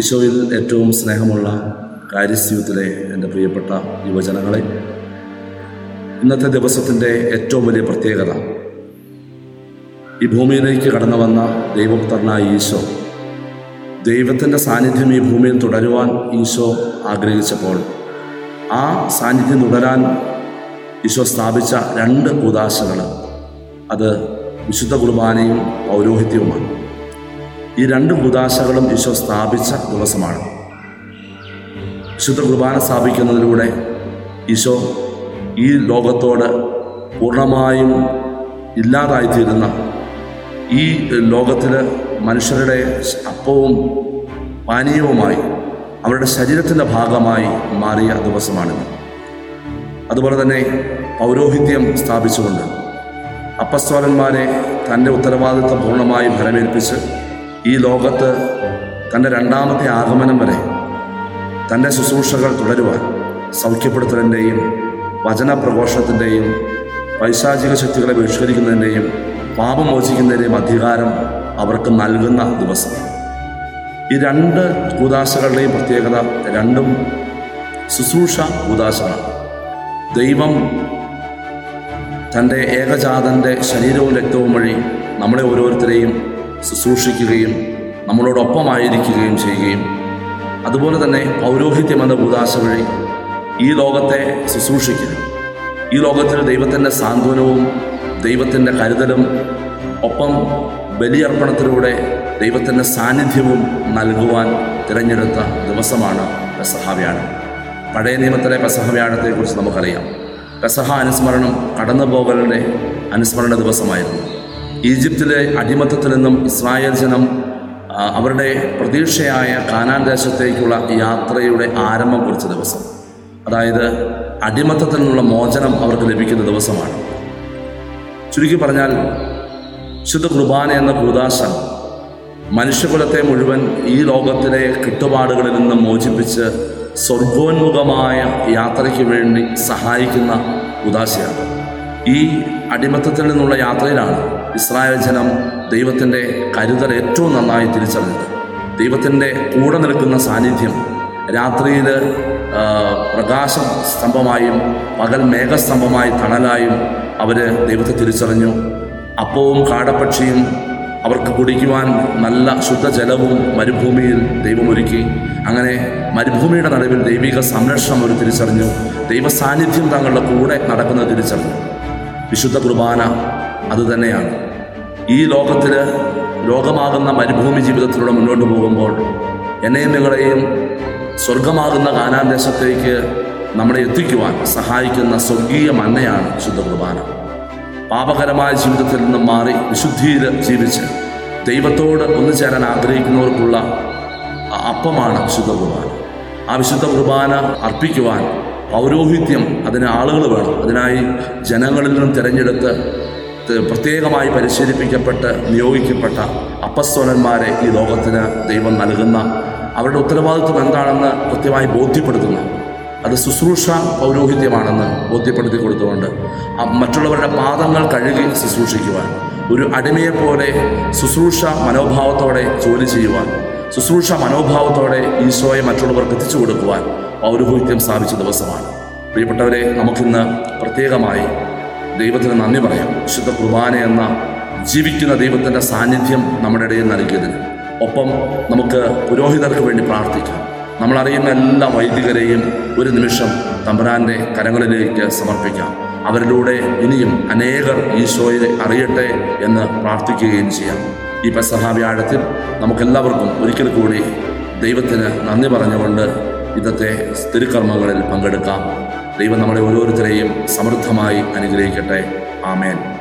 ഈശോയിൽ ഏറ്റവും സ്നേഹമുള്ള കാര്യസ്യൂത്തിലെ എന്റെ പ്രിയപ്പെട്ട യുവജനങ്ങളെ ഇന്നത്തെ ദിവസത്തിന്റെ ഏറ്റവും വലിയ പ്രത്യേകത ഈ ഭൂമിയിലേക്ക് കടന്നു വന്ന ദൈവപുത്രനായ ഈശോ ദൈവത്തിന്റെ സാന്നിധ്യം ഈ ഭൂമിയിൽ തുടരുവാൻ ഈശോ ആഗ്രഹിച്ചപ്പോൾ ആ സാന്നിധ്യം തുടരാൻ ഈശോ സ്ഥാപിച്ച രണ്ട് ഉദാശകൾ അത് വിശുദ്ധ കുർബാനയും പൗരോഹിത്യവുമാണ്. ഈ രണ്ട് ഉദാശകളും ഈശോ സ്ഥാപിച്ച ദിവസമാണ്. വിശുദ്ധ കുർബാന സ്ഥാപിക്കുന്നതിലൂടെ ഈശോ ഈ ലോകത്തോട് പൂർണമായും ഇല്ലാതായിത്തീരുന്ന ഈ ലോകത്തിൽ മനുഷ്യരുടെ അപ്പവും പാനീയവുമായി അവരുടെ ശരീരത്തിന്റെ ഭാഗമായി മാറിയ ദിവസമാണിത്. അതുപോലെ തന്നെ പൗരോഹിത്യം സ്ഥാപിച്ചുകൊണ്ട് അപ്പസ്തോലന്മാരെ തന്റെ ഉത്തരവാദിത്വം പൂർണമായി ഫലമേൽപ്പിച്ച് ഈ ലോകത്ത് തന്റെ രണ്ടാമത്തെ ആഗമനം വരെ തന്റെ ശുശ്രൂഷകൾ തുടരുവാൻ സൗഖ്യപ്പെടുത്തലിന്റെയും വചനപ്രഘോഷത്തിന്റെയും പൈശാചിക ശക്തികളെ ബഹിഷ്കരിക്കുന്നതിന്റെയും പാപം മോചിക്കുന്നതിന്റെയും അധികാരം അവർക്ക് നൽകുന്ന ദിവസം. ഈ രണ്ട് കൂതാശകളുടെയും പ്രത്യേകത രണ്ടും ശുശ്രൂഷ കൂതാശകളാണ്. ദൈവം തന്റെ ഏകജാതന്റെ ശരീരവും രക്തവും വഴി നമ്മളെ ഓരോരുത്തരെയും ശുശ്രൂഷിക്കുകയും നമ്മളോടൊപ്പമായിരിക്കുകയും ചെയ്യുകയും അതുപോലെ തന്നെ പൗരോഹിത്യം എന്ന വഴി ഈ ലോകത്തെ ശുശ്രൂഷിക്കുക. ഈ ലോകത്തിൽ ദൈവത്തിന്റെ സാന്ത്വനവും ദൈവത്തിന്റെ കരുതലും ഒപ്പം ബലിയർപ്പണത്തിലൂടെ ദൈവത്തിന്റെ സാന്നിധ്യവും നൽകുവാൻ തിരഞ്ഞെടുത്ത ദിവസമാണ് പെസഹവ്യാഴം പഴയ നിയമത്തിലെ പെസഹവ്യാഴത്തെക്കുറിച്ച് നമുക്കറിയാം. പെസഹ അനുസ്മരണം കടന്നുപോകലിന്റെ അനുസ്മരണ ദിവസമായിരുന്നു. ഈജിപ്തിലെ അടിമത്തത്തിൽ നിന്നും ഇസ്രായേൽ ജനം അവരുടെ പ്രതീക്ഷയായ കാനാൻ ദേശത്തേക്കുള്ള യാത്രയുടെ ആരംഭം കുറിച്ച ദിവസം. അതായത് അടിമത്തത്തിൽ നിന്നുള്ള മോചനം അവർക്ക് ലഭിക്കുന്ന ദിവസമാണ്. ചുരുക്കി പറഞ്ഞാൽ ശുദ്ധ കുർബാന എന്ന കൂതാശ മനുഷ്യകുലത്തെ മുഴുവൻ ഈ ലോകത്തിലെ കെട്ടുപാടുകളിൽ നിന്ന് മോചിപ്പിച്ച് സ്വർഗോന്മുഖമായ യാത്രയ്ക്ക് വേണ്ടി സഹായിക്കുന്ന ഉദാശയാണ് ഈ അടിമത്തത്തിൽ നിന്നുള്ള യാത്രയിലാണ് ഇസ്രായേൽ ജനം ദൈവത്തിന്റെ കരുതൽ ഏറ്റവും നന്നായി തിരിച്ചറിഞ്ഞത്. ദൈവത്തിന്റെ കൂടെ നിൽക്കുന്ന സാന്നിധ്യം രാത്രിയിൽ പ്രകാശം സ്തംഭമായും പകൽ മേഘസ്തംഭമായി തണലായും അവർ ദൈവത്തെ തിരിച്ചറിഞ്ഞു. അപ്പവും കാടപ്പക്ഷിയും അവർക്ക് കുടിക്കുവാൻ നല്ല ശുദ്ധജലവും മരുഭൂമിയിൽ ദൈവമൊരുക്കി. അങ്ങനെ മരുഭൂമിയുടെ നടുവിൽ ദൈവിക സംരക്ഷണം അവർ തിരിച്ചറിഞ്ഞു. ദൈവ സാന്നിധ്യം തങ്ങളുടെ കൂടെ നടക്കുന്നത് തിരിച്ചറിഞ്ഞു. വിശുദ്ധ കുർബാന അതുതന്നെയാണ്. ഈ ലോകത്തിൽ ലോകമാകുന്ന മരുഭൂമി ജീവിതത്തിലൂടെ മുന്നോട്ട് പോകുമ്പോൾ എന്നെയും നിങ്ങളെയും സ്വർഗമാകുന്ന കാനാൻ നമ്മളെ എത്തിക്കുവാൻ സഹായിക്കുന്ന സ്വർഗീയ മന്നയാണ് ശുദ്ധ കുർബാന. പാപകരമായ ജീവിതത്തിൽ നിന്നും മാറി വിശുദ്ധിയിൽ ജീവിച്ച് ദൈവത്തോട് ഒന്നു ചേരാൻ ആഗ്രഹിക്കുന്നവർക്കുള്ള അപ്പമാണ് വിശുദ്ധ കുർബാന. ആ വിശുദ്ധ കുർബാന അർപ്പിക്കുവാൻ പൗരോഹിത്യം അതിന് ആളുകൾ വേണം. അതിനായി ജനങ്ങളിൽ നിന്നും തിരഞ്ഞെടുത്ത് പ്രത്യേകമായി പരിശീലിപ്പിക്കപ്പെട്ട് നിയോഗിക്കപ്പെട്ട അപ്പസ്തോലന്മാരെ ഈ ലോകത്തിന് ദൈവം നൽകുന്ന അവരുടെ ഉത്തരവാദിത്വം എന്താണെന്ന് കൃത്യമായി ബോധ്യപ്പെടുത്തുന്ന അത് ശുശ്രൂഷ പൗരോഹിത്യമാണെന്ന് ബോധ്യപ്പെടുത്തി കൊടുത്തുകൊണ്ട് മറ്റുള്ളവരുടെ പാദങ്ങൾ കഴുകി ശുശ്രൂഷിക്കുവാൻ ഒരു അടിമയെപ്പോലെ ശുശ്രൂഷ മനോഭാവത്തോടെ ജോലി ചെയ്യുവാൻ ശുശ്രൂഷ മനോഭാവത്തോടെ ഈശോയെ മറ്റുള്ളവർക്ക് എത്തിച്ചു കൊടുക്കുവാൻ പൗരോഹിത്യം സ്ഥാപിച്ച ദിവസമാണ്. പ്രിയപ്പെട്ടവരെ നമുക്കിന്ന് പ്രത്യേകമായി ദൈവത്തിന് നന്ദി പറയാം. വിശുദ്ധ കുർബാന എന്ന ജീവിക്കുന്ന ദൈവത്തിന്റെ സാന്നിധ്യം നമ്മുടെ ഇടയിൽ നൽകിയതിന്. ഒപ്പം നമുക്ക് പുരോഹിതർക്ക് വേണ്ടി പ്രാർത്ഥിക്കാം. നമ്മളറിയുന്ന എല്ലാ വൈദികരെയും ഒരു നിമിഷം തമ്പുരാന്റെ കരങ്ങളിലേക്ക് സമർപ്പിക്കാം. അവരിലൂടെ ഇനിയും അനേകർ ഈശോയെ അറിയട്ടെ എന്ന് പ്രാർത്ഥിക്കുകയും ചെയ്യാം. ഈ പെസഹ വ്യാഴത്തിൽ നമുക്കെല്ലാവർക്കും ഒരിക്കൽ കൂടി ദൈവത്തിന് നന്ദി പറഞ്ഞുകൊണ്ട് ഇന്നത്തെ തിരുക്കർമ്മങ്ങളിൽ പങ്കെടുക്കാം. ദൈവം നമ്മളെ ഓരോരുത്തരെയും സമൃദ്ധമായി അനുഗ്രഹിക്കട്ടെ. ആമേൻ.